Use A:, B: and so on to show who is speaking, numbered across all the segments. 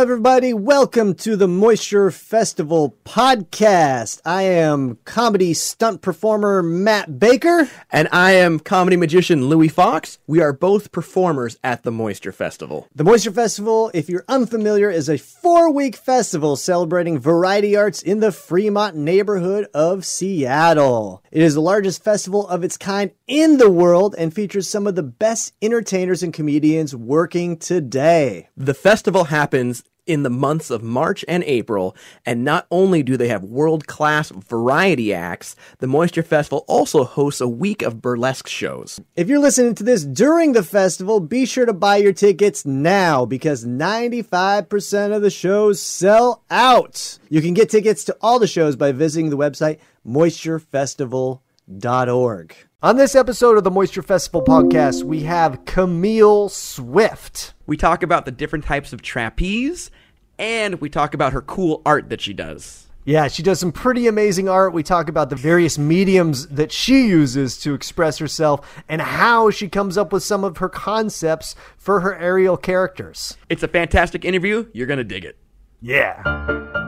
A: Everybody. Welcome to the Moisture Festival podcast. I am comedy stunt performer Matt Baker.
B: And I am comedy magician Louis Fox. We are both performers at the Moisture Festival.
A: The Moisture Festival, if you're unfamiliar, is a four week festival celebrating variety arts in the Fremont neighborhood of Seattle. It is the largest festival of its kind in the world and features some of the best entertainers and comedians working today.
B: The festival happens in the months of March and April, and not only do they have world class variety acts, the Moisture Festival also hosts a week of burlesque shows.
A: If you're listening to this during the festival, be sure to buy your tickets now because 95% of the shows sell out. You can get tickets to all the shows by visiting the website moisturefestival.org. On this episode of the Moisture Festival podcast, we have Camille Swift.
B: We talk about the different types of trapeze, and we talk about her cool art that she does.
A: Yeah, she does some pretty amazing art. We talk about the various mediums that she uses to express herself and how she comes up with some of her concepts for her aerial characters.
B: It's a fantastic interview. You're going to dig it.
A: Yeah.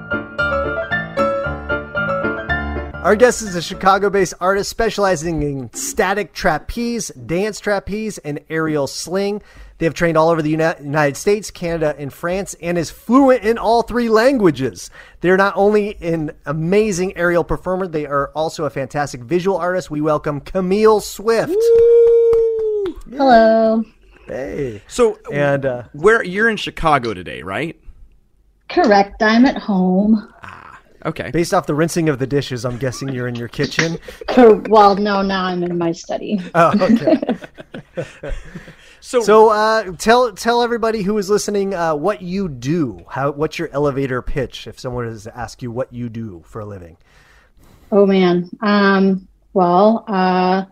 A: Our guest is a Chicago based artist specializing in static trapeze, dance trapeze, and aerial sling. They have trained all over the United States, Canada, and France, and is fluent in all three languages. They're not only an amazing aerial performer, they are also a fantastic visual artist. We welcome Camille Swift.
C: Hello.
A: Hey.
B: So,
A: And uh,
B: where you're in Chicago today, right?
C: Correct. I'm at home.
B: Okay.
A: based off the rinsing of the dishes, I'm guessing you're in your kitchen.
C: Well, no, now I'm in my study.
A: Oh, okay.
B: So,
A: So uh, tell tell everybody who is listening uh, what you do. How what's your elevator pitch if someone is to ask you what you do for a living?
C: Oh man. Um. Well, uh,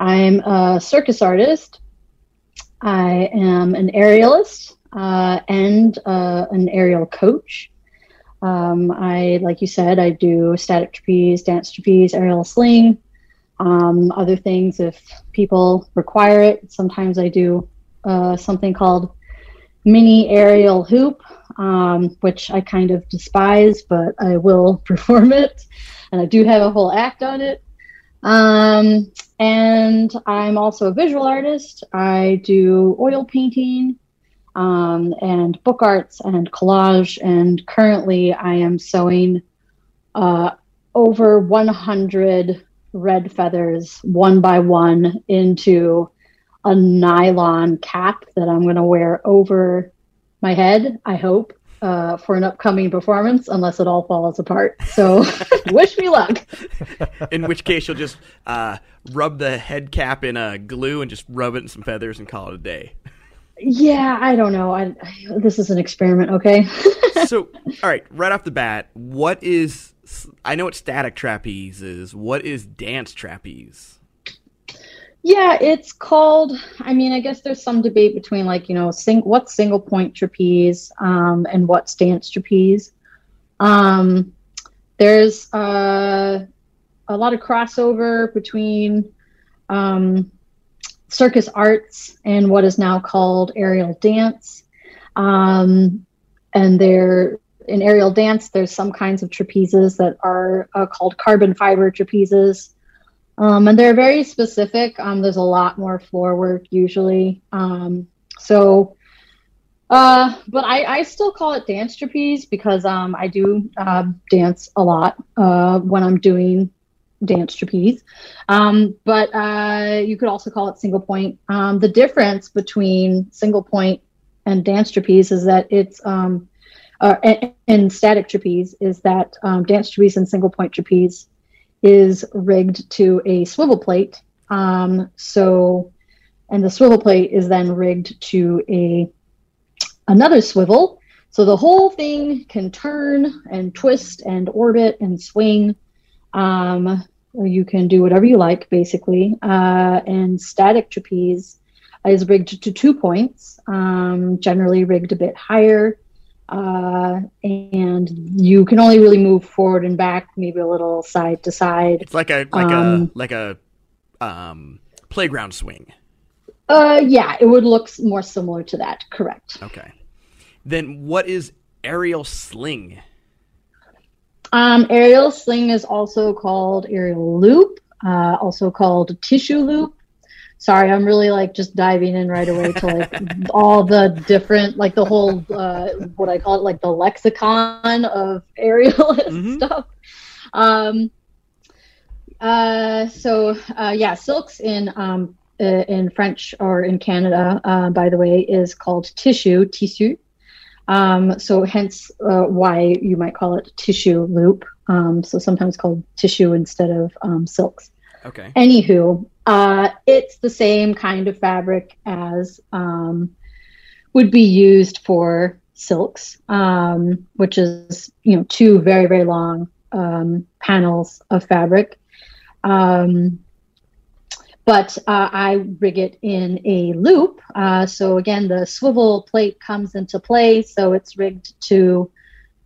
C: I'm a circus artist. I am an aerialist uh, and uh, an aerial coach. Um, I, like you said, I do static trapeze, dance trapeze, aerial sling, um, other things if people require it. Sometimes I do uh, something called mini aerial hoop, um, which I kind of despise, but I will perform it. And I do have a whole act on it. Um, and I'm also a visual artist. I do oil painting um, and book arts and collage. And currently, I am sewing uh, over 100 red feathers one by one into a nylon cap that I'm going to wear over my head, I hope, uh, for an upcoming performance, unless it all falls apart. So, wish me luck.
B: in which case you'll just uh, rub the head cap in a glue and just rub it in some feathers and call it a day.
C: Yeah, I don't know. I, this is an experiment, okay?
B: so, all right, right off the bat, what is? I know what static trapeze is. What is dance trapeze?
C: Yeah, it's called. I mean, I guess there's some debate between like you know, sing, what's single point trapeze um, and what's dance trapeze. Um, there's uh, a lot of crossover between um, circus arts and what is now called aerial dance. Um, and there, in aerial dance, there's some kinds of trapezes that are uh, called carbon fiber trapezes. Um, and they're very specific. Um, there's a lot more floor work usually. Um, so, uh, but I, I still call it dance trapeze because um, I do uh, dance a lot uh, when I'm doing dance trapeze. Um, but uh, you could also call it single point. Um, the difference between single point and dance trapeze is that it's um, uh, and, and static trapeze is that um, dance trapeze and single point trapeze is rigged to a swivel plate. Um, so, and the swivel plate is then rigged to a another swivel. So the whole thing can turn and twist and orbit and swing. Um, you can do whatever you like, basically. Uh, and static trapeze is rigged to two points, um, generally rigged a bit higher. uh, and you can only really move forward and back, maybe a little side to side.
D: It's like a like
C: Um,
D: a like a um, playground swing.
C: Uh, yeah, it would look more similar to that. Correct.
D: Okay. Then what is aerial sling?
C: Um, aerial sling is also called aerial loop, uh, also called tissue loop. Sorry, I'm really like just diving in right away to like all the different, like the whole, uh, what I call it, like the lexicon of aerial
D: Mhm.
C: stuff. Um, uh, so uh, yeah, silks in um, uh, in French or in Canada, uh, by the way, is called tissue, tissu. Um, so hence uh, why you might call it tissue loop. Um, so sometimes called tissue instead of um, silks.
D: Okay.
C: Anywho, uh, it's the same kind of fabric as um, would be used for silks, um, which is you know two very very long um, panels of fabric. Um, but uh, I rig it in a loop. Uh, so again, the swivel plate comes into play. So it's rigged to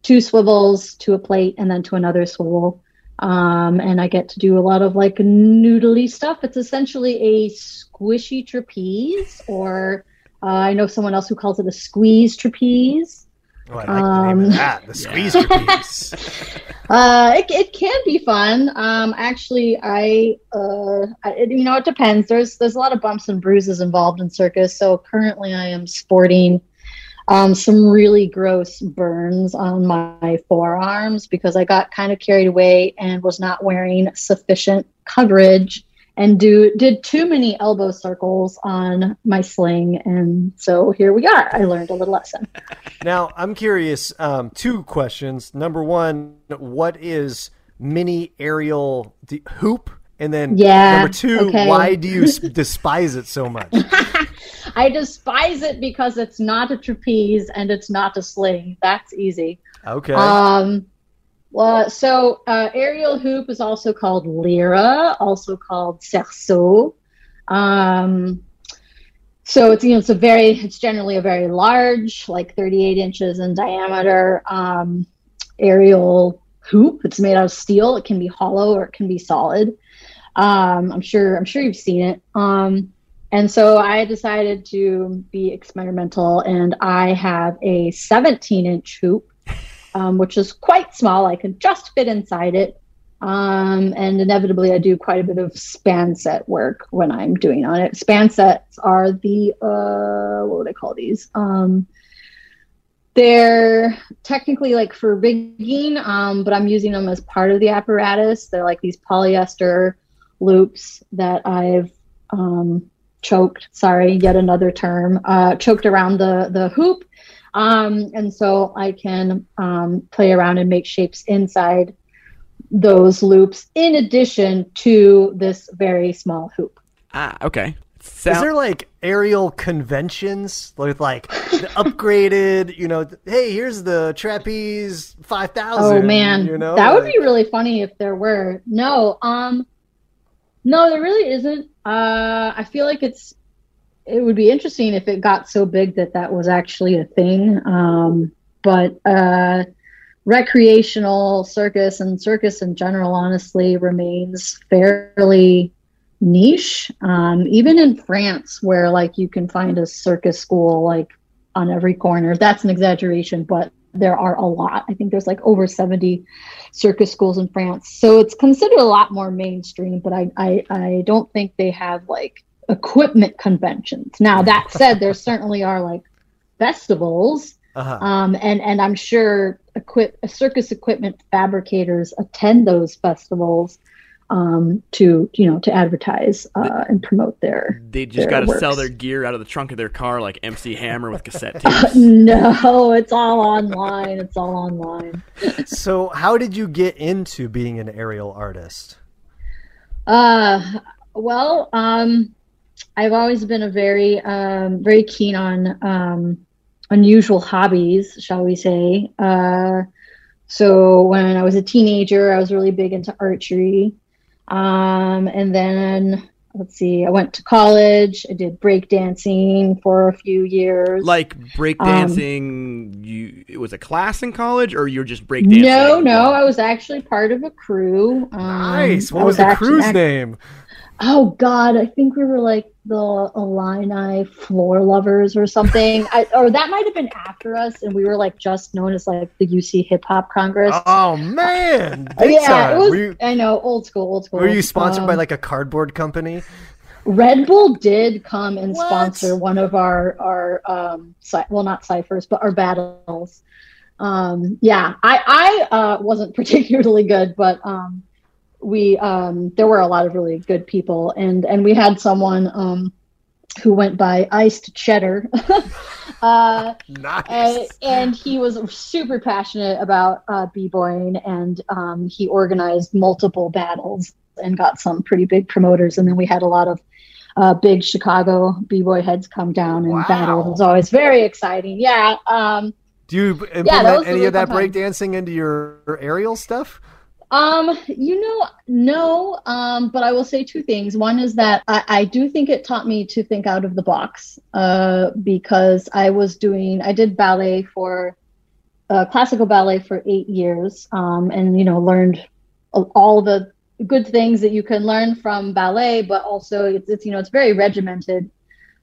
C: two swivels, to a plate, and then to another swivel. Um, and I get to do a lot of like noodly stuff. It's essentially a squishy trapeze, or uh, I know someone else who calls it a squeeze trapeze.
A: Oh, I like the name
C: Um,
A: of that. The squeeze trapeze.
C: Uh, it, it can be fun. Um, actually, I, uh, I, you know, it depends. There's there's a lot of bumps and bruises involved in circus. So currently, I am sporting um, some really gross burns on my forearms because I got kind of carried away and was not wearing sufficient coverage and do did too many elbow circles on my sling. And so here we are. I learned a little lesson.
A: Now, I'm curious. Um, two questions. Number one, what is mini aerial d- hoop? And then
C: Yeah,
A: number two,
C: okay.
A: why do you despise it so much?
C: I despise it because it's not a trapeze and it's not a sling. That's easy.
A: Okay.
C: Um, well, so uh, aerial hoop is also called lyra, also called cerceau. Um, so it's you know it's a very it's generally a very large, like 38 inches in diameter, um, aerial hoop. It's made out of steel. It can be hollow or it can be solid. Um, I'm sure I'm sure you've seen it. Um, and so I decided to be experimental, and I have a 17 inch hoop, um, which is quite small. I can just fit inside it. Um, and inevitably, I do quite a bit of span set work when I'm doing on it. Span sets are the, uh, what would I call these? Um, they're technically like for rigging, um, but I'm using them as part of the apparatus. They're like these polyester loops that I've um, choked. Sorry, yet another term. Uh, choked around the the hoop, um, and so I can um, play around and make shapes inside those loops. In addition to this very small hoop.
D: Ah, okay.
A: Is
D: Sound,
A: there like aerial conventions with like the upgraded, you know, hey, here's the trapeze 5000.
C: Oh man,
A: you know?
C: that would
A: like-
C: be really funny if there were. No, um, no, there really isn't. Uh, I feel like it's. It would be interesting if it got so big that that was actually a thing. Um, but uh, recreational circus and circus in general, honestly, remains fairly niche. Um, even in France, where like you can find a circus school like on every corner. That's an exaggeration, but there are a lot. I think there's like over 70 circus schools in France. So it's considered a lot more mainstream, but I, I, I don't think they have like equipment conventions. Now, that said, there certainly are like festivals.
A: Uh-huh.
C: Um, and, and I'm sure equip, circus equipment fabricators attend those festivals um, to, you know, to advertise uh, and promote their,
D: they just got to sell their gear out of the trunk of their car like MC Hammer with cassette tapes.
C: no, it's all online. It's all online.
A: so, how did you get into being an aerial artist?
C: Uh, well, um, I've always been a very, um, very keen on um, unusual hobbies, shall we say. Uh, so when I was a teenager, I was really big into archery. Um, and then let's see, I went to college. I did breakdancing for a few years.
D: Like breakdancing, you it was a class in college, or you're just breakdancing?
C: no, no, I was actually part of a crew. Um,
A: Nice. What
C: I
A: was the
C: actually-
A: crew's
C: act-
A: name?
C: Oh God, I think we were like the Illini floor lovers or something. I, or that might have been after us, and we were like just known as like the UC Hip Hop Congress.
A: Oh man,
C: yeah, was.
A: you,
C: I know, old school, old school.
A: were you sponsored by
C: Um,
A: like a cardboard company?
C: Red Bull did come and
A: What?
C: sponsor one of our our um cy- well not ciphers but our battles. Um yeah, I I uh wasn't particularly good but um we um there were a lot of really good people and and we had someone um who went by iced cheddar uh
A: Nice.
C: and, and he was super passionate about uh, b-boying and um, he organized multiple battles and got some pretty big promoters and then we had a lot of uh, big chicago b-boy heads come down and
A: Wow.
C: battle it was always very exciting yeah um,
A: Do you implement
C: a
A: any of that breakdancing into your aerial stuff?
C: Um, you know, no. Um, but I will say two things. One is that I, I do think it taught me to think out of the box. Uh, because I was doing, I did ballet for, uh, classical ballet for eight years. Um, and you know, learned all the good things that you can learn from ballet, but also it's, it's you know, it's very regimented.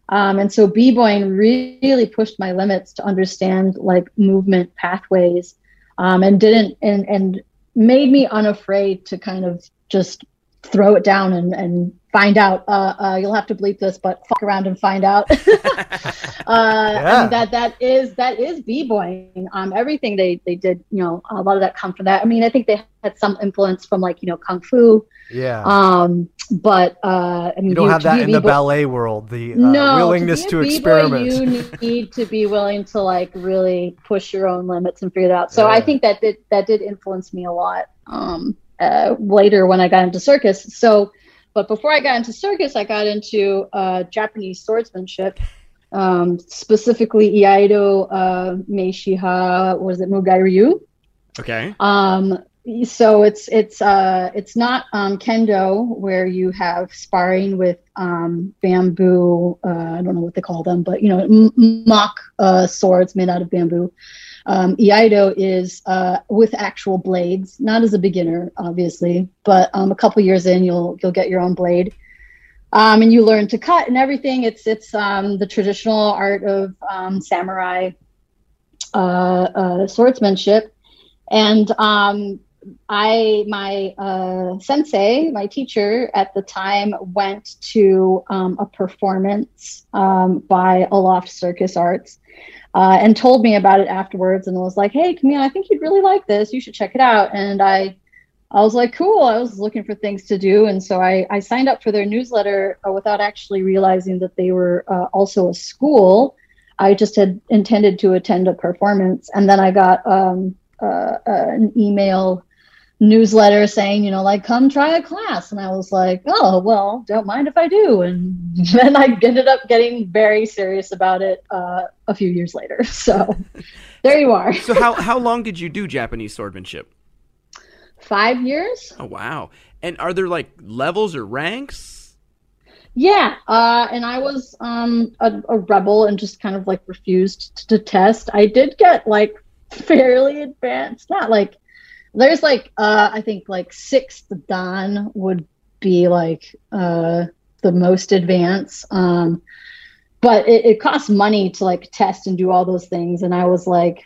C: Um, and so b-boying really pushed my limits to understand like movement pathways, um, and didn't and and made me unafraid to kind of just throw it down and, and find out. Uh, uh, you'll have to bleep this, but fuck around and find out. uh,
A: Yeah.
C: mean, that that is that is b-boying. Um, everything they they did, you know, a lot of that come from that. I mean, I think they had some influence from like you know kung fu.
A: Yeah.
C: Um, but uh, I mean,
A: you don't
C: you-
A: have that in the ballet world. The uh,
C: no
A: willingness
C: to,
A: to, experiment.
C: You need to be willing to like really push your own limits and figure it out. So I think that did that did influence me a lot um, uh, later when I got into circus. So, but before I got into circus, I got into uh, Japanese swordsmanship, um, specifically Iaido, uh, Meishiha, was it Mugai Ryu?
D: Okay.
C: Um, so it's it's uh it's not um, kendo where you have sparring with um, bamboo. Uh, I don't know what they call them, but you know m- mock uh, swords made out of bamboo. Um, Iaido is uh, with actual blades, not as a beginner, obviously, but um, a couple years in, you'll you'll get your own blade, um, and you learn to cut and everything. It's it's um, the traditional art of um, samurai uh, uh, swordsmanship, and um, I my uh, sensei, my teacher at the time, went to um, a performance um, by Aloft Circus Arts uh, and told me about it afterwards, and was like, "Hey, Camille, I think you'd really like this. You should check it out." And I, I was like, "Cool." I was looking for things to do, and so I, I signed up for their newsletter uh, without actually realizing that they were uh, also a school. I just had intended to attend a performance, and then I got um, uh, uh, an email newsletter saying, you know, like come try a class, and I was like, oh well, don't mind if I do, and then I ended up getting very serious about it uh, a few years later. So there you are,
D: So how how long did you do Japanese swordsmanship?
C: five years.
D: Oh wow. And are there like levels or ranks?
C: Yeah, uh, and I was um, a, a rebel and just kind of like refused to test. I did get like fairly advanced, not like there's like uh, I think like sixth dan would be like uh, the most advanced. Um, but it, it costs money to like test and do all those things, and I was like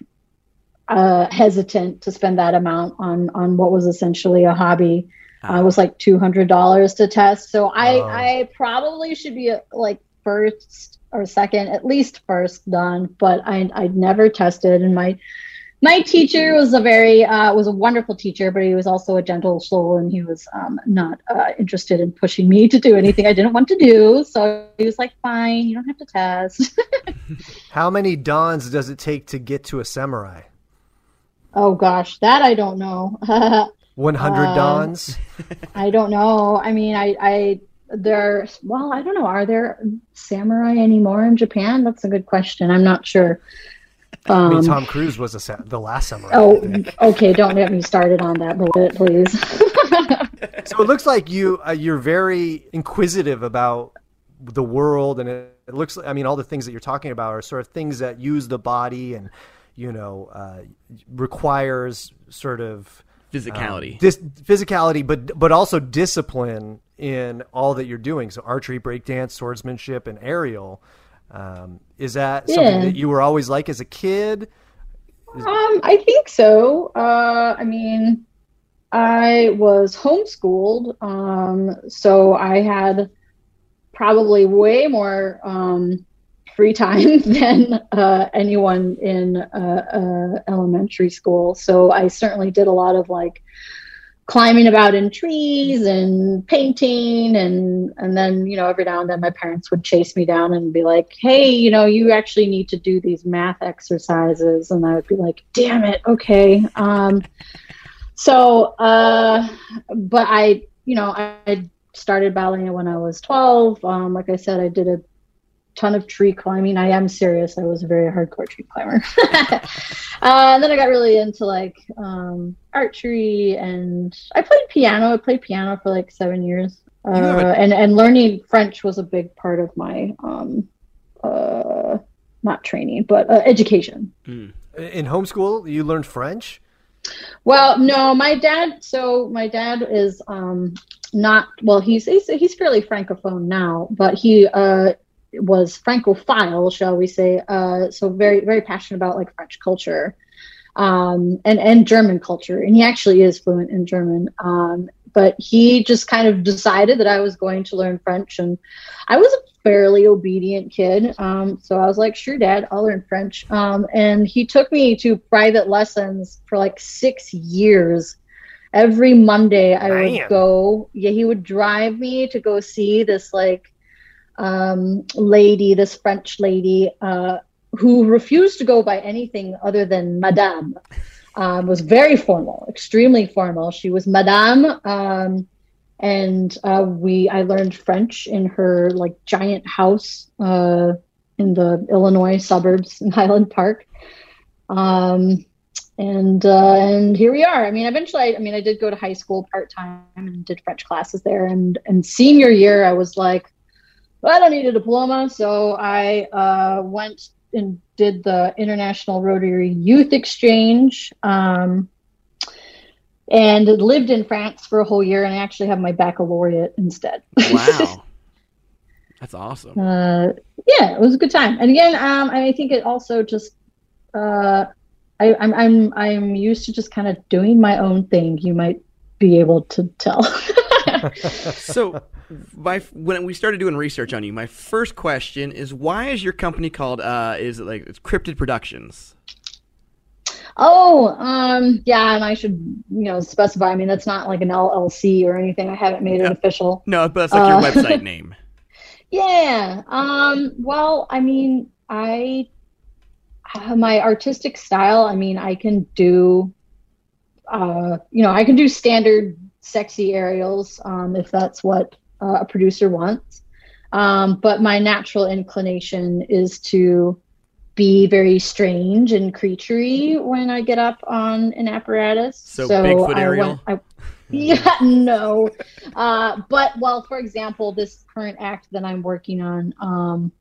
C: uh, hesitant to spend that amount on on what was essentially a hobby. Uh, it was like two hundred dollars to test, so I
A: Oh.
C: I probably should be like first or second, at least first dan. But I I never tested, and my my teacher was a very uh, was a wonderful teacher, but he was also a gentle soul, and he was um, not uh, interested in pushing me to do anything I didn't want to do. So he was like, "Fine, you don't have to test."
A: How many dons does it take to get to a samurai?
C: oh gosh, that I don't know.
A: 100
C: Uh,
A: dons?
C: I don't know. I mean, I, I, there, well, I don't know. Are there samurai anymore in Japan? That's a good question. I'm not sure.
A: I mean,
C: Um,
A: Tom Cruise was a sa- the last samurai. I
C: oh, okay. Don't get me started on that bullet, please.
A: So it looks like you uh, you're very inquisitive about the world, and it, it looks. I mean, all the things that you're talking about are sort of things that use the body and you know uh, requires sort of
D: Physicality.
A: um, dis- physicality, but but also discipline in all that you're doing. So archery, breakdance, swordsmanship, and aerial. Um, is that something that you were always like as a kid?
C: Um, I think so. Uh, I mean, I was homeschooled, um, so I had probably way more um, free time than uh, anyone in uh, uh, elementary school. So I certainly did a lot of like climbing about in trees and painting and and then you know every now and then my parents would chase me down and be like hey you know you actually need to do these math exercises. And i would be like damn it okay um so uh but i you know i, started ballet when i was 12 um like i said i did a ton of tree climbing i am serious i was a very hardcore tree climber uh, and then i got really into like um archery and I played piano. I played piano for like seven years. Uh,
D: a-
C: and, and learning French was a big part of my, um, uh, not training, but uh, education.
A: In homeschool, you learned French.
C: Well, no, my dad. So my dad is um, not well. He's, he's he's fairly francophone now, but he uh, was francophile, shall we say? Uh, so very very passionate about like French culture, um, and and German culture, and he actually is fluent in German. Um, but he just kind of decided that I was going to learn French, and I was a fairly obedient kid. Um, so I was like, sure, dad, I'll learn French. Um, and he took me to private lessons for like six years. Every Monday I would go, yeah, he would drive me to go see this like um, lady, this French lady, uh, who refused to go by anything other than Madame. Um, was very formal, extremely formal. She was Madame, um, and uh, we I learned French in her like giant house uh, in the Illinois suburbs in Highland Park. Um, and uh, and here we are. I mean, eventually, I, I mean, I did go to high school part time and did French classes there. And and senior year, I was like, well, I don't need a diploma, so I uh, went and did the International Rotary Youth Exchange. Um, and lived in France for a whole year, and I actually have my baccalaureate instead.
D: Wow. That's awesome.
C: uh, yeah, it was a good time. And again, um, I think it also just uh, I, I'm I'm I'm used to just kind of doing my own thing. You might be able to tell.
D: So, my when we started doing research on you, my first question is why is your company called uh is it like it's Cryptid Productions?
C: oh, um, yeah, and I should you know specify. I mean, that's not like an LLC or anything. I haven't made it official.
D: No, but that's like your
C: Uh,
D: website name.
C: Yeah. Um, well, I mean, I my artistic style, I mean, I can do uh, you know, I can do standard sexy aerials um, if that's what uh, a producer wants. Um, but my natural inclination is to be very strange and creaturey when I get up on an apparatus.
D: So Bigfoot
C: I
D: aerial?
C: went- I- yeah, no. Uh, but well, for example, this current act that I'm working on, um,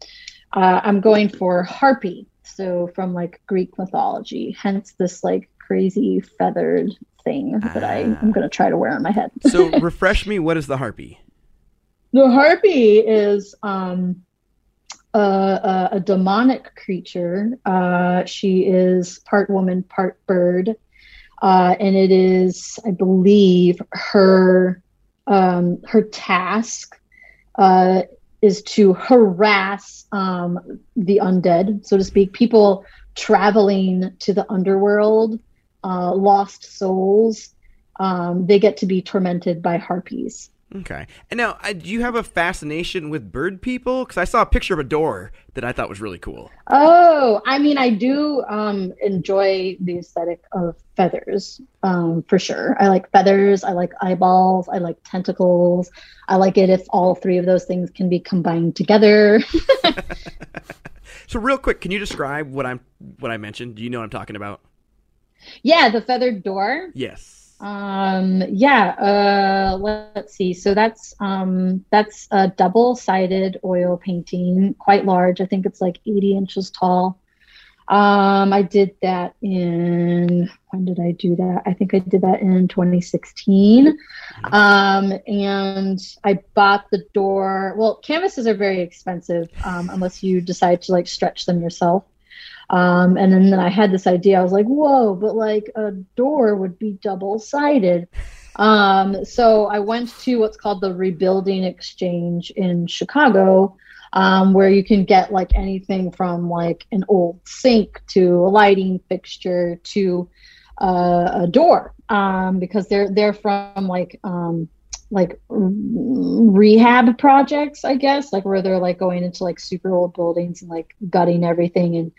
C: uh, I'm going for harpy. So from like Greek mythology, hence this like crazy feathered thing that I
D: Ah.
C: am going to try to wear on my head.
D: So, refresh me. What is the harpy?
C: The harpy is um, a, a, a demonic creature. Uh, she is part woman, part bird, uh, and it is, I believe, her um, her task uh, is to harass um, the undead, so to speak, people traveling to the underworld, uh, lost souls. Um, they get to be tormented by harpies.
D: Okay. And now, do you have a fascination with bird people? Because I saw a picture of a door that I thought was really cool.
C: Oh, I mean, I do um, enjoy the aesthetic of feathers um, for sure. I like feathers. I like eyeballs. I like tentacles. I like it if all three of those things can be combined together.
D: So, real quick, can you describe what I'm what I mentioned? Do you know what I'm talking about?
C: Yeah, the feathered door.
D: Yes.
C: Um, yeah. Uh, let's see. So that's um, that's a double-sided oil painting, quite large. I think it's like 80 inches tall. Um, I did that in when did I do that? I think I did that in 2016. Um, and I bought the door. Well, canvases are very expensive um, unless you decide to like stretch them yourself. Um, and then, then I had this idea. I was like, whoa, but like a door would be double sided. Um, so I went to what's called the Rebuilding Exchange in Chicago, um, where you can get like anything from like an old sink to a lighting fixture to uh, a door, um, because they're they're from like um, like rehab projects, I guess, like where they're like going into like super old buildings and like gutting everything and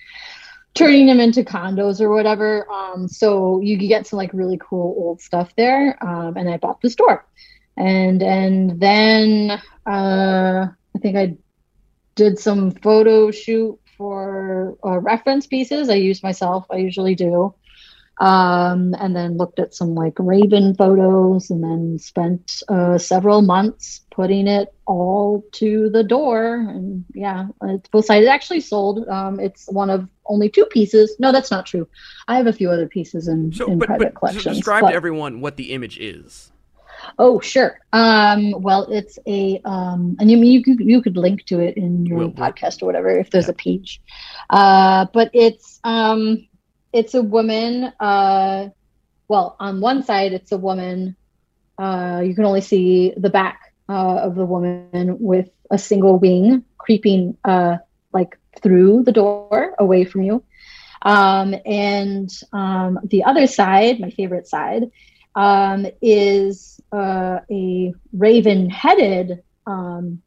C: turning them into condos or whatever. Um, so you can get some like really cool old stuff there. Um, and I bought the store, and and then uh, I think I did some photo shoot for uh, reference pieces. I use myself. I usually do. Um, and then looked at some like Raven photos, and then spent uh, several months putting it all to the door. And yeah, it's both sides. It actually sold. Um, it's one of only two pieces. No, that's not true. I have a few other pieces in,
D: So,
C: in
D: but,
C: private
D: but
C: collections.
D: describe
C: but-
D: to everyone what the image is.
C: Oh, sure. Um, well, it's a, um, and you mean you could you could link to it in your
D: Will
C: podcast or whatever if there's a page. Uh, but it's um, it's a woman. Uh, well, on one side, it's a woman. Uh, you can only see the back uh, of the woman with a single wing creeping uh, like through the door away from you. Um, and um, the other side, my favorite side, um, is uh, a raven headed um,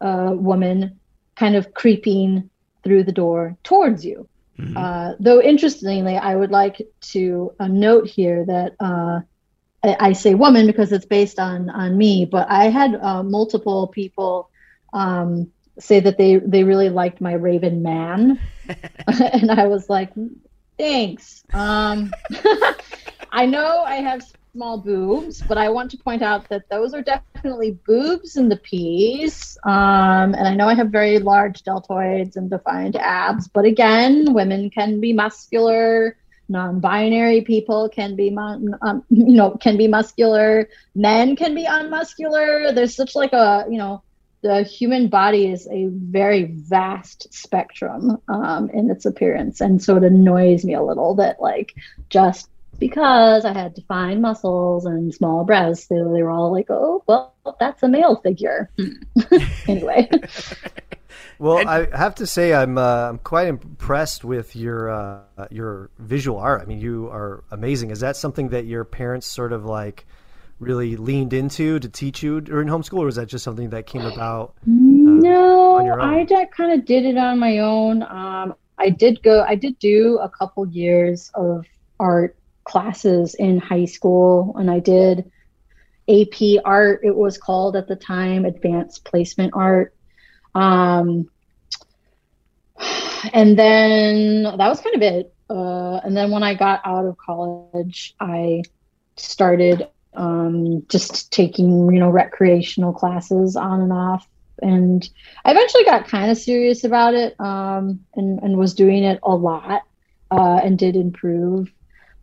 C: uh, woman kind of creeping through the door towards you.
D: Mhm.
C: Uh, though, interestingly, I would like to uh, note here that uh, I, I say woman because it's based on, on me, but I had uh, multiple people um, say that they, they really liked my raven man. and I was like, thanks. Um, I know I have small boobs, but I want to point out that those are definitely boobs in the piece. Um, and I know I have very large deltoids and defined abs, but again, women can be muscular. Non-binary people can be, um, you know, can be muscular. Men can be unmuscular. There's such like a, you know, the human body is a very vast spectrum um, in its appearance, and so it annoys me a little that like just because I had defined muscles and small breasts, So they were all like, "Oh, well, that's a male figure." anyway,
A: Well, I have to say I'm uh, I'm quite impressed with your uh, your visual art. I mean, you are amazing. Is that something that your parents sort of like really leaned into to teach you during homeschool, or was that just something that came about?
C: no,
A: on your own?
C: I just kind of did it on my own. Um, I did go, I did do a couple years of art classes in high school, and I did AP art. It was called at the time Advanced Placement Art. Um, and then that was kind of it. Uh, and then when I got out of college, I started um, just taking, you know, recreational classes on and off. And I eventually got kind of serious about it um, and, and was doing it a lot uh, and did improve.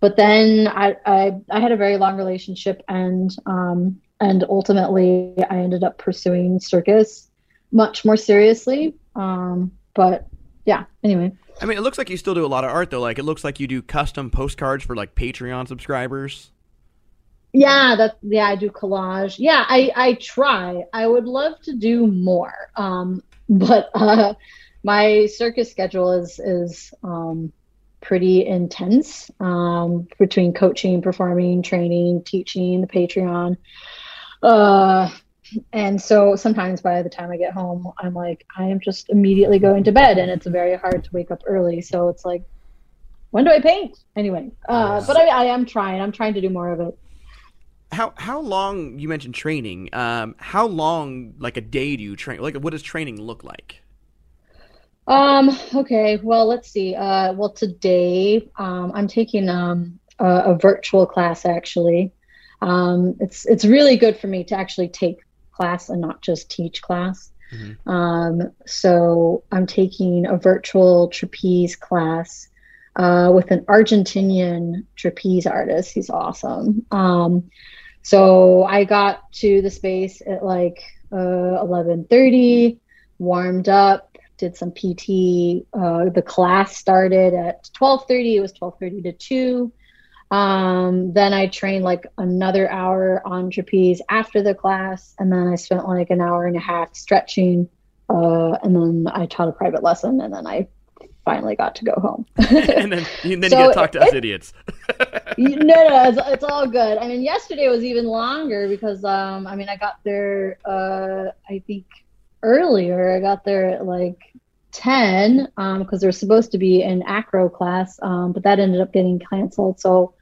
C: But then I, I, I had a very long relationship and um, and ultimately I ended up pursuing circus much more seriously. Um, but yeah, anyway.
D: I mean, it looks like you still do a lot of art though. Like it looks like you do custom postcards for like Patreon subscribers.
C: Yeah, that yeah, I do collage. Yeah, I I try. I would love to do more. Um, but uh, my circus schedule is is um, pretty intense um, between coaching, performing, training, teaching, the Patreon. Uh, and so sometimes by the time I get home, I'm like, I am just immediately going to bed, and it's very hard to wake up early. So it's like, when do I paint? Anyway, uh, but I, I am trying. I'm trying to do more of it.
D: How how long you mentioned training? Um, how long like a day do you train? Like what does training look like?
C: Um, okay, well, let's see. Uh, well, today, um, I'm taking um, uh, a virtual class actually. Um, it's it's really good for me to actually take class and not just teach class.
D: Mhm.
C: Um, so I'm taking a virtual trapeze class uh, with an Argentinian trapeze artist. He's awesome. Um, so I got to the space at like uh, 11:30, warmed up, did some PT. Uh, the class started at 12:30. It was 12:30 to 2. Um, then I trained like another hour on trapeze after the class, and then I spent like an hour and a half stretching. Uh, and then I taught a private lesson, and then I finally got to go home.
D: and then, and then
C: So
D: you got to talk to us
C: it-
D: idiots.
C: no, no, it's, it's all good. I mean, yesterday was even longer because, um, I mean, I got there, uh, I think earlier. I got there at like 10, um, because there was supposed to be an acro class, um, but that ended up getting canceled. So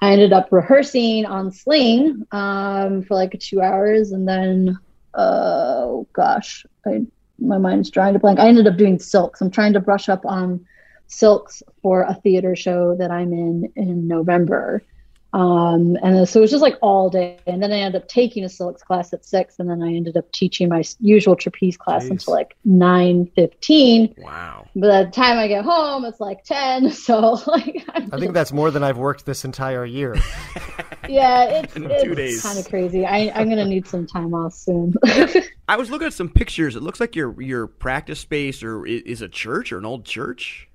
C: I ended up rehearsing on Sling, um, for like two hours. And then, uh, oh gosh, I, my mind's drawing to blank. I ended up doing silks. I'm trying to brush up on silks for a theater show that I'm in in November. Um, and so it was just like all day. And then I ended up taking a silks class at six, and then I ended up teaching my usual trapeze class
A: Jeez.
C: until like nine fifteen.
D: wow.
C: But by the time I get home, it's like ten. So like, I'm
A: I think that's more than I've worked this entire year.
C: yeah, it's, it's kind of crazy. I, I'm gonna need some time off soon.
D: I was looking at some pictures. It looks like your your practice space or is a church or an old church.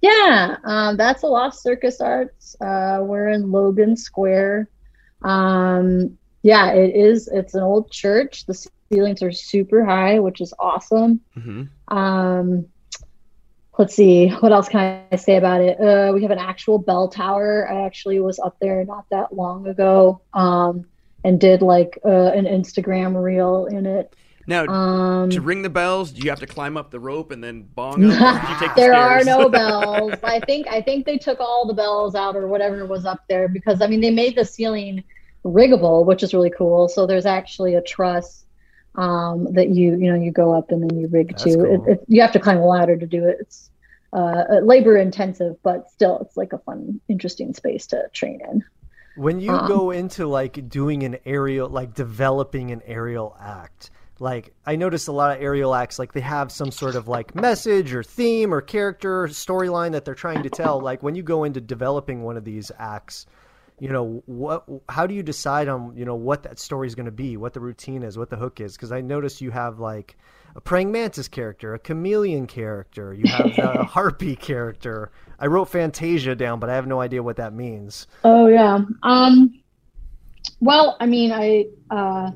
C: Yeah, um, that's Aloft Circus Arts. Uh, we're in Logan Square. Um, yeah, it is. It's an old church. The ceilings are super high, which is awesome.
D: hmm
C: Um, let's see, what else can I say about it? Uh, we have an actual bell tower. I actually was up there not that long ago um, and did like uh, an Instagram reel in it.
D: Now,
C: Um,
D: to ring the bells, do you have to climb up the rope and then bong up? Or you take the
C: there are no bells. I think I think they took all the bells out or whatever was up there because I mean they made the ceiling riggable, which is really cool. So there's actually a truss um, that you you know you go up and then you rig
A: That's
C: to. It, it, you have to climb a ladder to do it. It's uh, labor intensive, but still it's like a fun, interesting space to train in.
A: When you
C: Um,
A: go into like doing an aerial, like developing an aerial act, like I noticed a lot of aerial acts, like they have some sort of like message or theme or character storyline that they're trying to tell. Like when you go into developing one of these acts, you know what? How do you decide on you know what that story is going to be, what the routine is, what the hook is? Because I noticed you have like a praying mantis character, a chameleon character, you have a harpy character. I wrote Fantasia down, but I have no idea what that means.
C: Oh yeah. Um well, I mean I uh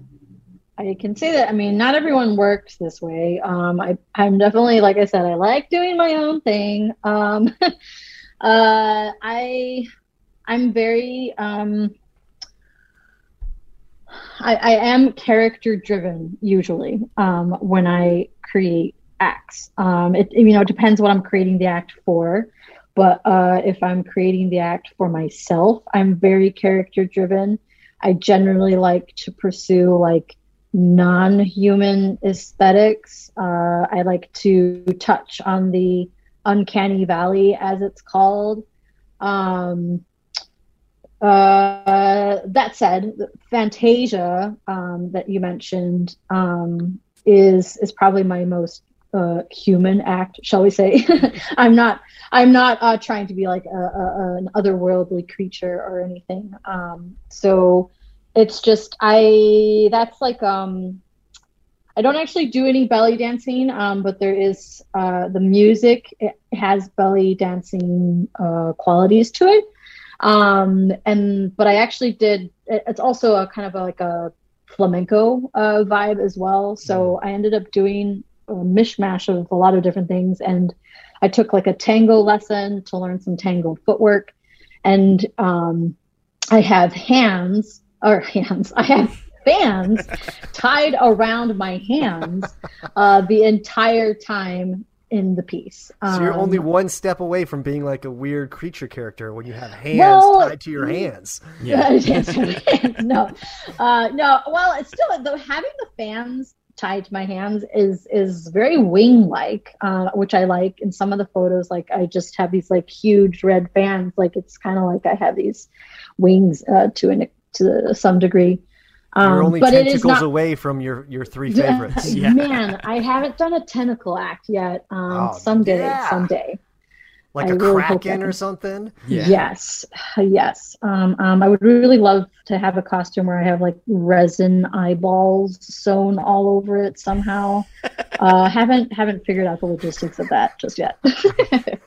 C: I can say that I mean not everyone works this way. Um I I'm definitely like I said I like doing my own thing. Um uh I I'm very um I, I am character driven usually um, when I create acts. Um, it you know it depends what I'm creating the act for, but uh, if I'm creating the act for myself, I'm very character driven. I generally like to pursue like non-human aesthetics. Uh, I like to touch on the uncanny valley, as it's called. Um, uh, that said, Fantasia um, that you mentioned um, is is probably my most uh, human act, shall we say? I'm not I'm not uh, trying to be like a, a, an otherworldly creature or anything. Um, so it's just I that's like um, I don't actually do any belly dancing, um, but there is uh, the music it has belly dancing uh, qualities to it. Um and but i actually did it, it's also a kind of a, like a flamenco uh, vibe as well. So i ended up doing a mishmash of a lot of different things and i took like a tango lesson to learn some tango footwork. And um i have hands or hands i have fans tied around my hands uh the entire time in the piece
A: So you're
C: Um,
A: only one step away from being like a weird creature character when you have hands
C: Well,
A: tied to your hands.
D: Yeah.
C: no, uh, no. Well, it's still though having the fans tied to my hands is is very wing like, uh, which I like. In some of the photos, like I just have these like huge red fans. Like it's kind of like I have these wings uh, to an to some degree. Um,
A: You're only
C: but it is
A: tentacles
C: not,
A: away from your your three favorites.
D: Yeah.
C: Man, I haven't done a tentacle act yet. Um,
A: Oh,
C: someday,
A: yeah.
C: someday.
A: Like
C: I
A: a
C: really
A: kraken or something.
D: Yeah.
C: Yes, yes. Um, um, I would really love to have a costume where I have like resin eyeballs sewn all over it somehow. uh, haven't haven't figured out the logistics of that just yet.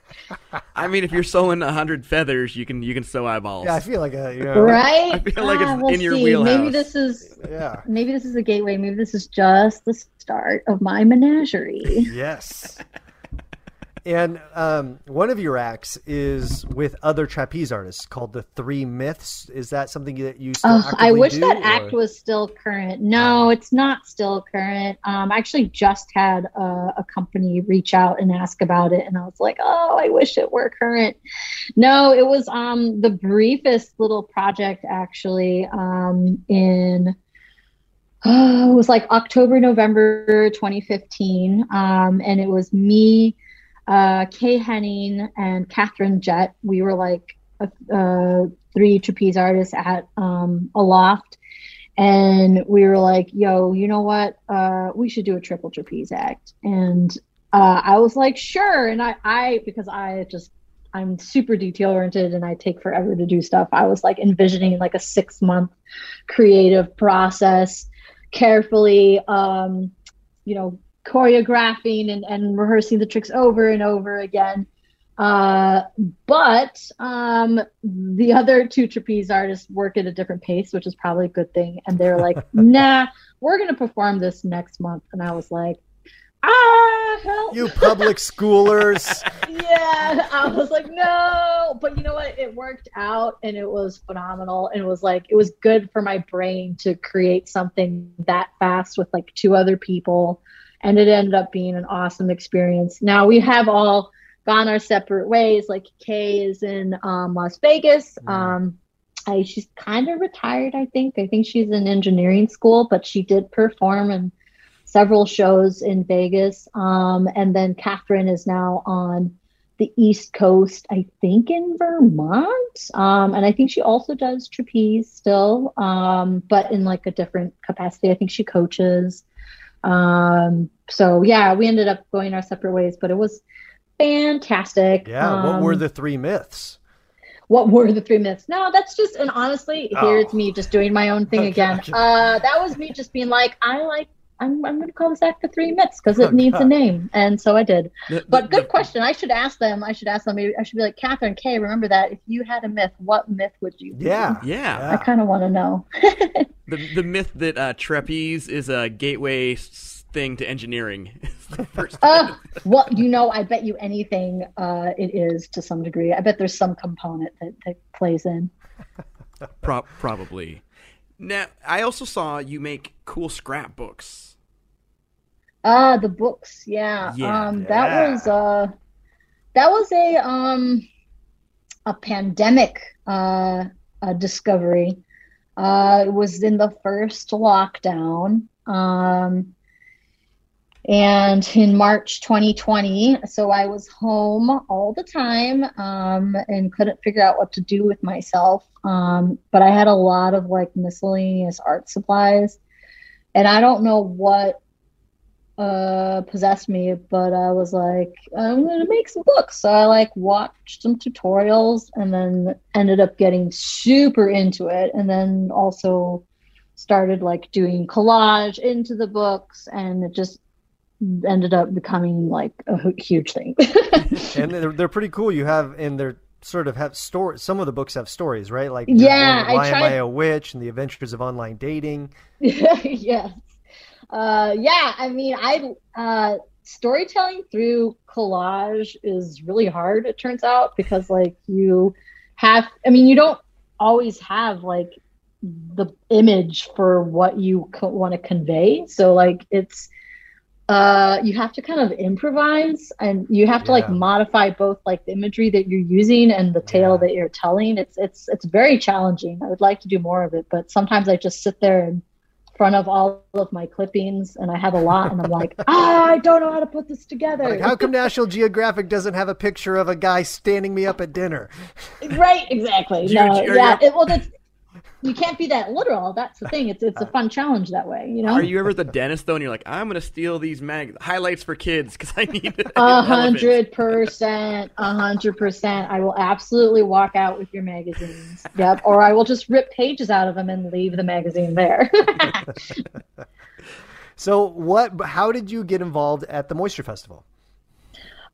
D: I mean, if you're sewing a hundred feathers, you can you can sew eyeballs.
A: Yeah, I feel like a you know,
C: right?
D: I feel like it's
C: Ah, we'll
D: in your
C: see.
D: wheelhouse.
C: Maybe this is
A: yeah.
C: maybe this is a gateway. Maybe this is just the start of my menagerie.
A: Yes. And um, one of your acts is with other trapeze artists called the Three Myths. Is that something that you still?
C: Oh, I wish
A: do,
C: that
A: or-
C: act was still current. No, it's not still current. Um, I actually just had a, a company reach out and ask about it, and I was like, oh, I wish it were current. No, it was um, the briefest little project actually um, in. Oh, it was like October, November 2015. Um, and it was me, uh, Kay Henning, and Catherine Jett. We were like a, uh, three trapeze artists at um, Aloft. And we were like, yo, you know what? Uh, we should do a triple trapeze act. And uh, I was like, sure. And I, I, because I just, I'm super detail oriented and I take forever to do stuff. I was like envisioning like a six month creative process, carefully, um, you know, choreographing and, and rehearsing the tricks over and over again. Uh, but um, the other two trapeze artists work at a different pace, which is probably a good thing. And they're like, nah, we're going to perform this next month. And I was like, ah, help.
A: You public schoolers.
C: yeah. I was like, no. But you know what? It worked out and it was phenomenal. And it was like, it was good for my brain to create something that fast with like two other people. And it ended up being an awesome experience. Now we have all gone our separate ways. Like Kay is in um, Las Vegas. Um, I, she's kind of retired, I think. I think she's in engineering school, but she did perform in several shows in Vegas. Um, and then Catherine is now on the East Coast, I think in Vermont. Um, and I think she also does trapeze still, um, but in like a different capacity. I think she coaches. Um, so yeah, we ended up going our separate ways, but it was fantastic.
A: Yeah. what were
C: Um,
A: the three myths?
C: what were the three myths? No, that's just and honestly,
A: Oh.
C: here it's me just doing my own thing
A: Okay,
C: again.
A: okay.
C: Uh, that was me just being like, I like. I'm, I'm going to call this act the three myths because it
A: Oh,
C: needs
A: God.
C: a name, and so I did.
D: The-
C: But
D: the-
C: good question. I should ask them. I should ask them. Maybe I should be like Catherine Kay. Remember that if you had a myth, what myth would you? be?"
A: Yeah.
D: Yeah.
C: I kind of want to know.
D: The the myth that uh, trapeze is a gateway thing to engineering. is first
C: Uh, well, you know, I bet you anything uh, it is to some degree. I bet there's some component that, that plays in.
D: Pro- probably. Now, I also saw you make cool scrapbooks.
C: Ah, the books. Yeah.
D: Yeah.
C: um,
A: Yeah.
C: that was uh, that was a um, a pandemic uh, a discovery. Uh, it was in the first lockdown. Um, and in March 2020, so I was home all the time um, and couldn't figure out what to do with myself. Um, but I had a lot of like miscellaneous art supplies, and I don't know what uh possessed me but i was like i'm gonna make some books so i like watched some tutorials and then ended up getting super into it and then also started like doing collage into the books and it just ended up becoming like a huge thing
A: and they're, they're pretty cool. You have, and they're sort of have story. Some of the books have stories, right? Like
C: Yeah, I
A: Why Am I
C: tried-
A: a Witch and the Adventures of Online Dating.
C: yes. Uh, yeah, I mean, I uh, storytelling through collage is really hard. It turns out because like you have, I mean, you don't always have like the image for what you co- want to convey. So like it's uh you have to kind of improvise and you have to like modify both like the imagery that you're using and the tale
A: Yeah.
C: that you're telling it's it's it's very challenging i would like to do more of it but sometimes i just sit there and front of all of my clippings, and I have a lot, and I'm like, ah, I don't know how to put this together.
A: Like, how come National Geographic doesn't have a picture of a guy standing me up at dinner?
C: right, exactly. No, yeah, it, well, that's you can't be that literal. That's the thing. It's it's a fun challenge that way, you know.
D: Are you ever at the dentist though, and you're like, I'm gonna steal these mag highlights for kids because I need it.
C: A hundred percent, a hundred percent. I will absolutely walk out with your magazines. Yep. Or I will just rip pages out of them and leave the magazine there.
A: So, what? How did you get involved at the Moisture Festival?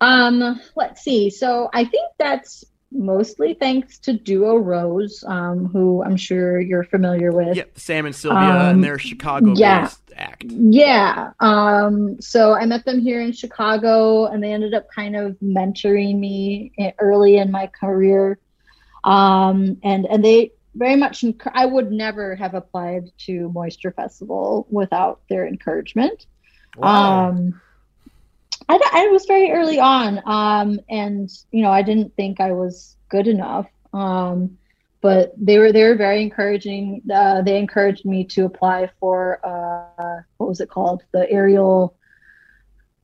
C: um, let's see. So I think that's mostly thanks to Duo Rose, um, who I'm sure you're familiar with.
D: Yep, Sam and Sylvia
C: Um,
D: and their Chicago-based
C: yeah.
D: act.
C: Yeah. Um, so I met them here in Chicago and they ended up kind of mentoring me early in my career. Um, and, and they very much, enc- I would never have applied to Moisture Festival without their encouragement. Um, I, I was very early on, um, and you know, I didn't think I was good enough. Um, but they were they were very encouraging. Uh, they encouraged me to apply for uh, what was it called? The aerial.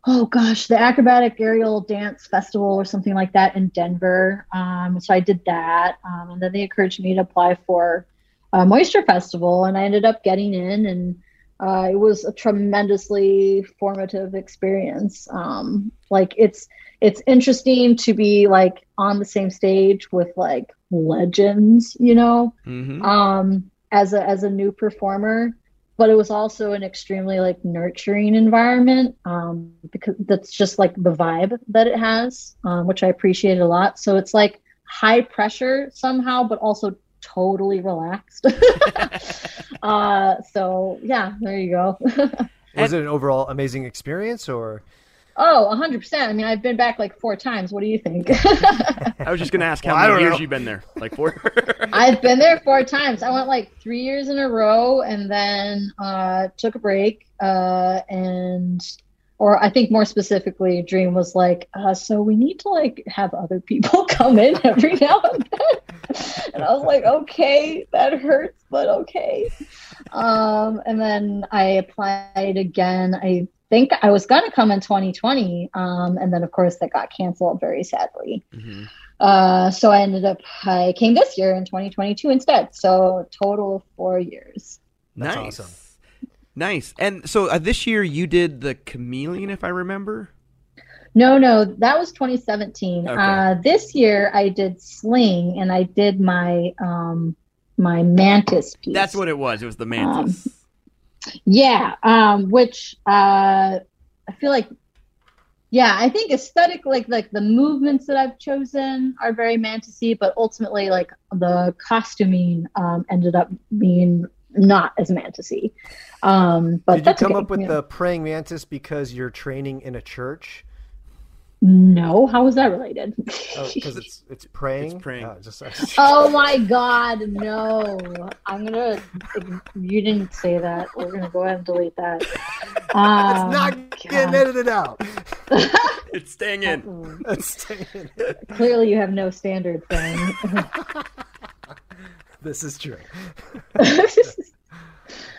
C: Oh gosh, the acrobatic aerial dance festival or something like that in Denver. Um, so I did that, um, and then they encouraged me to apply for a Moisture Festival, and I ended up getting in, and uh, it was a tremendously formative experience. Um, like it's it's interesting to be like on the same stage with like legends, you know,
D: hmm
C: um, as a as a new performer. But it was also an extremely like nurturing environment um, because that's just like the vibe that it has, um, which I appreciated a lot. So it's like high pressure somehow, but also totally relaxed. uh, so yeah, there you go.
A: Was it an overall amazing experience, or
C: Oh, 100%. I mean, I've been back like four times. What do you think?
D: I was just gonna ask how
A: Well, I
D: many years
A: know.
D: you've been there. Like four.
C: I've been there four times. I went like three years in a row and then uh, took a break. Uh, and, or I think more specifically, Dream was like, uh, so we need to like have other people come in every now and then. And I was like, okay, that hurts, but okay. Um, and then I applied again. I think I was going to come in 2020. Um, and then, of course, that got canceled very sadly.
D: Mhm.
C: Uh, so I ended up, I came this year in 2022 instead. So total of four years.
A: That's
D: nice.
A: awesome.
D: Nice. And so uh, this year you did the chameleon, if I remember.
C: No, no, that was 2017.
D: Okay.
C: Uh, this year I did sling and I did my, um, my mantis piece.
D: That's what it was. It was the mantis.
C: Yeah, um, which uh, I feel like, yeah, I think aesthetic, like like the movements that I've chosen are very mantisy, but ultimately, like the costuming um, ended up being not as mantisy. Um, but
A: did you come
C: okay,
A: up with
C: yeah.
A: the praying mantis because you're training in a church?
C: No, how is that related?
A: Because it's it's praying.
D: It's praying.
A: Oh, just,
C: oh my God, no! I'm gonna. You didn't say that. We're gonna go ahead and delete that.
A: it's
C: Um,
A: not getting
C: God.
A: edited out.
D: It's staying in.
A: It's staying. in.
C: Clearly, you have no standard thing.
A: This is true.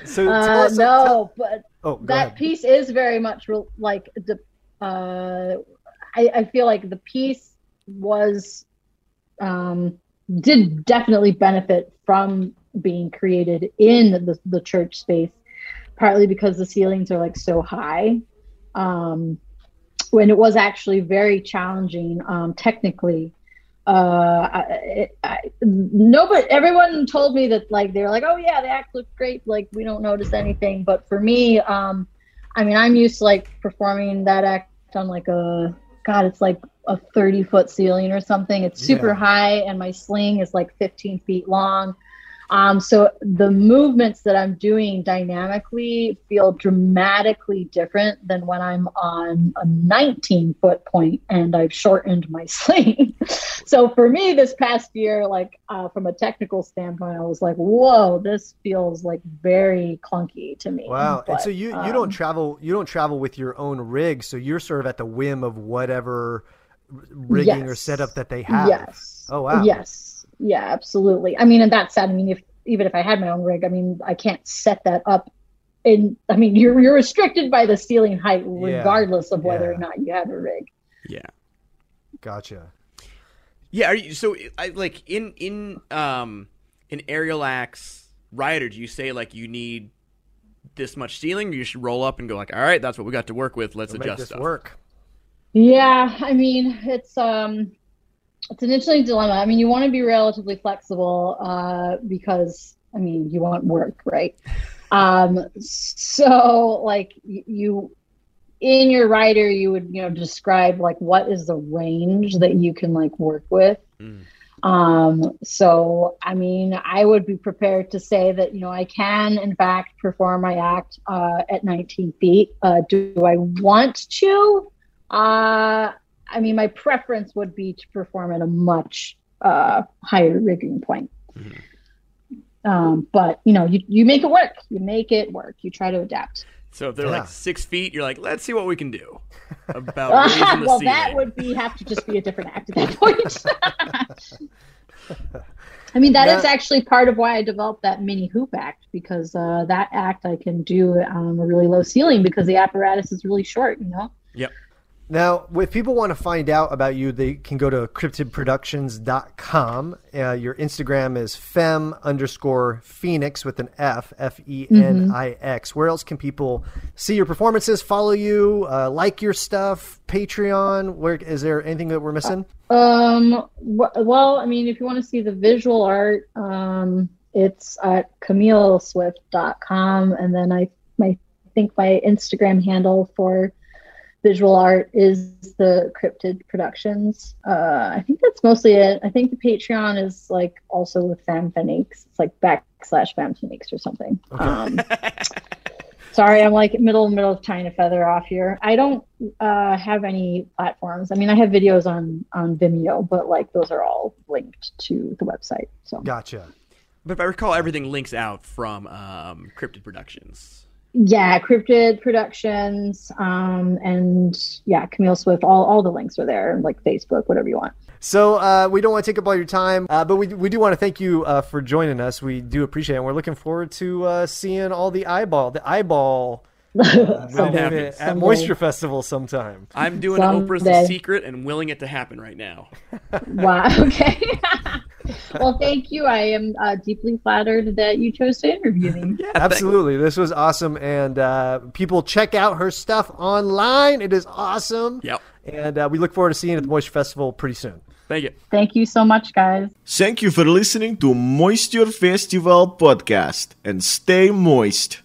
A: So
C: uh,
A: us-
C: no,
A: tell-
C: but
A: oh,
C: that
A: ahead.
C: piece is very much re- like the. Uh, I, I feel like the piece was, um, did definitely benefit from being created in the the church space, partly because the ceilings are like so high. Um, when it was actually very challenging um, technically uh I, I, nobody everyone told me that like they're like oh yeah the act looked great. Like we don't notice anything. But for me um i mean i'm used to like performing that act on like a god it's like a 30 foot ceiling or something. It's super
A: Yeah.
C: high and my sling is like 15 feet long um so the movements that i'm doing dynamically feel dramatically different than when i'm on a 19 foot point and i've shortened my sling so for me this past year like uh, from a technical standpoint i was like whoa this feels like very clunky to me
A: Wow. and so you you
C: um,
A: don't travel you don't travel with your own rig, so you're sort of at the whim of whatever rigging or setup that they have.
C: Yes.
A: Oh, wow.
C: Yes. Yeah, absolutely. I mean, and that said, I mean, if even if I had my own rig, I mean, I can't set that up and I mean, you're you're restricted by the ceiling height,
A: Yeah.
C: regardless of whether
A: Yeah.
C: or not you have a rig.
D: Yeah.
A: Gotcha.
D: Yeah, are you, so I like in in um in aerial acts rider, do you say like you need this much ceiling, or you should roll up and go like, all right, that's what we got to work with. Let's
A: Make
D: adjust
A: this
D: stuff.
A: work.
C: Yeah, I mean, it's um, it's an interesting dilemma. I mean, you want to be relatively flexible uh, because I mean, you want work, right? Um, so like you in your writer, you would you know describe like what is the range that you can like work with.
D: Mm.
C: Um, so I mean, I would be prepared to say that you know I can in fact perform my act uh, at 19 feet. Uh, do I want to? Uh, I mean, my preference would be to perform at a much uh, higher rigging point.
D: Mhm.
C: Um, but you know, you, you make it work. You make it work. You try to adapt.
D: So if they're
A: Yeah.
D: like six feet, you're like, let's see what we can do about raising the
C: well,
D: ceiling.
C: that would be have to just be a different act at that point. I mean, that is
A: Yeah.
C: actually part of why I developed that mini hoop act because uh, that act I can do on a really low ceiling because the apparatus is really short. You know.
D: Yep.
A: Now, if people want to find out about you, they can go to cryptidproductions.com. Uh, your Instagram is fem underscore phoenix with an F, F E N I X. Where else can people see your performances, follow you, uh, like your stuff, Patreon? Where is there anything that we're missing?
C: Um. wh- Well, I mean, if you want to see the visual art, um, it's at CamilleSwift.com, and then I, my, think my Instagram handle for visual art is the Cryptid Productions. Uh, I think that's mostly it. I think the Patreon is like also with FamFinix. It's like backslash FamFinix or something. Um, sorry, I'm like middle middle of trying to feather off here. I don't uh, have any platforms. I mean, I have videos on on Vimeo, but like those are all linked to the website. So
A: Gotcha.
D: But if I recall, everything links out from um, Cryptid Productions.
C: Yeah, Cryptid Productions, um, and yeah, Camille Swift. All all the links are there, like Facebook, whatever you want.
A: So uh, we don't want to take up all your time, uh, but we, we do want to thank you uh, for joining us. We do appreciate it. And we're looking forward to uh, seeing all the eyeball, the eyeball
C: Someday.
A: at, at
C: Someday.
A: Moisture Festival sometime.
D: I'm doing Oprah's The Secret and willing it to happen right now.
C: Wow. Okay. well, thank you. I am uh, deeply flattered that you chose to interview me.
D: Yeah,
A: Absolutely, this was awesome, and uh, people check out her stuff online. It is awesome.
D: Yep.
A: And uh, we look forward to seeing you at the Moisture Festival pretty soon.
D: Thank you.
C: Thank you so much, guys.
E: Thank you for listening to Moisture Festival podcast and stay moist.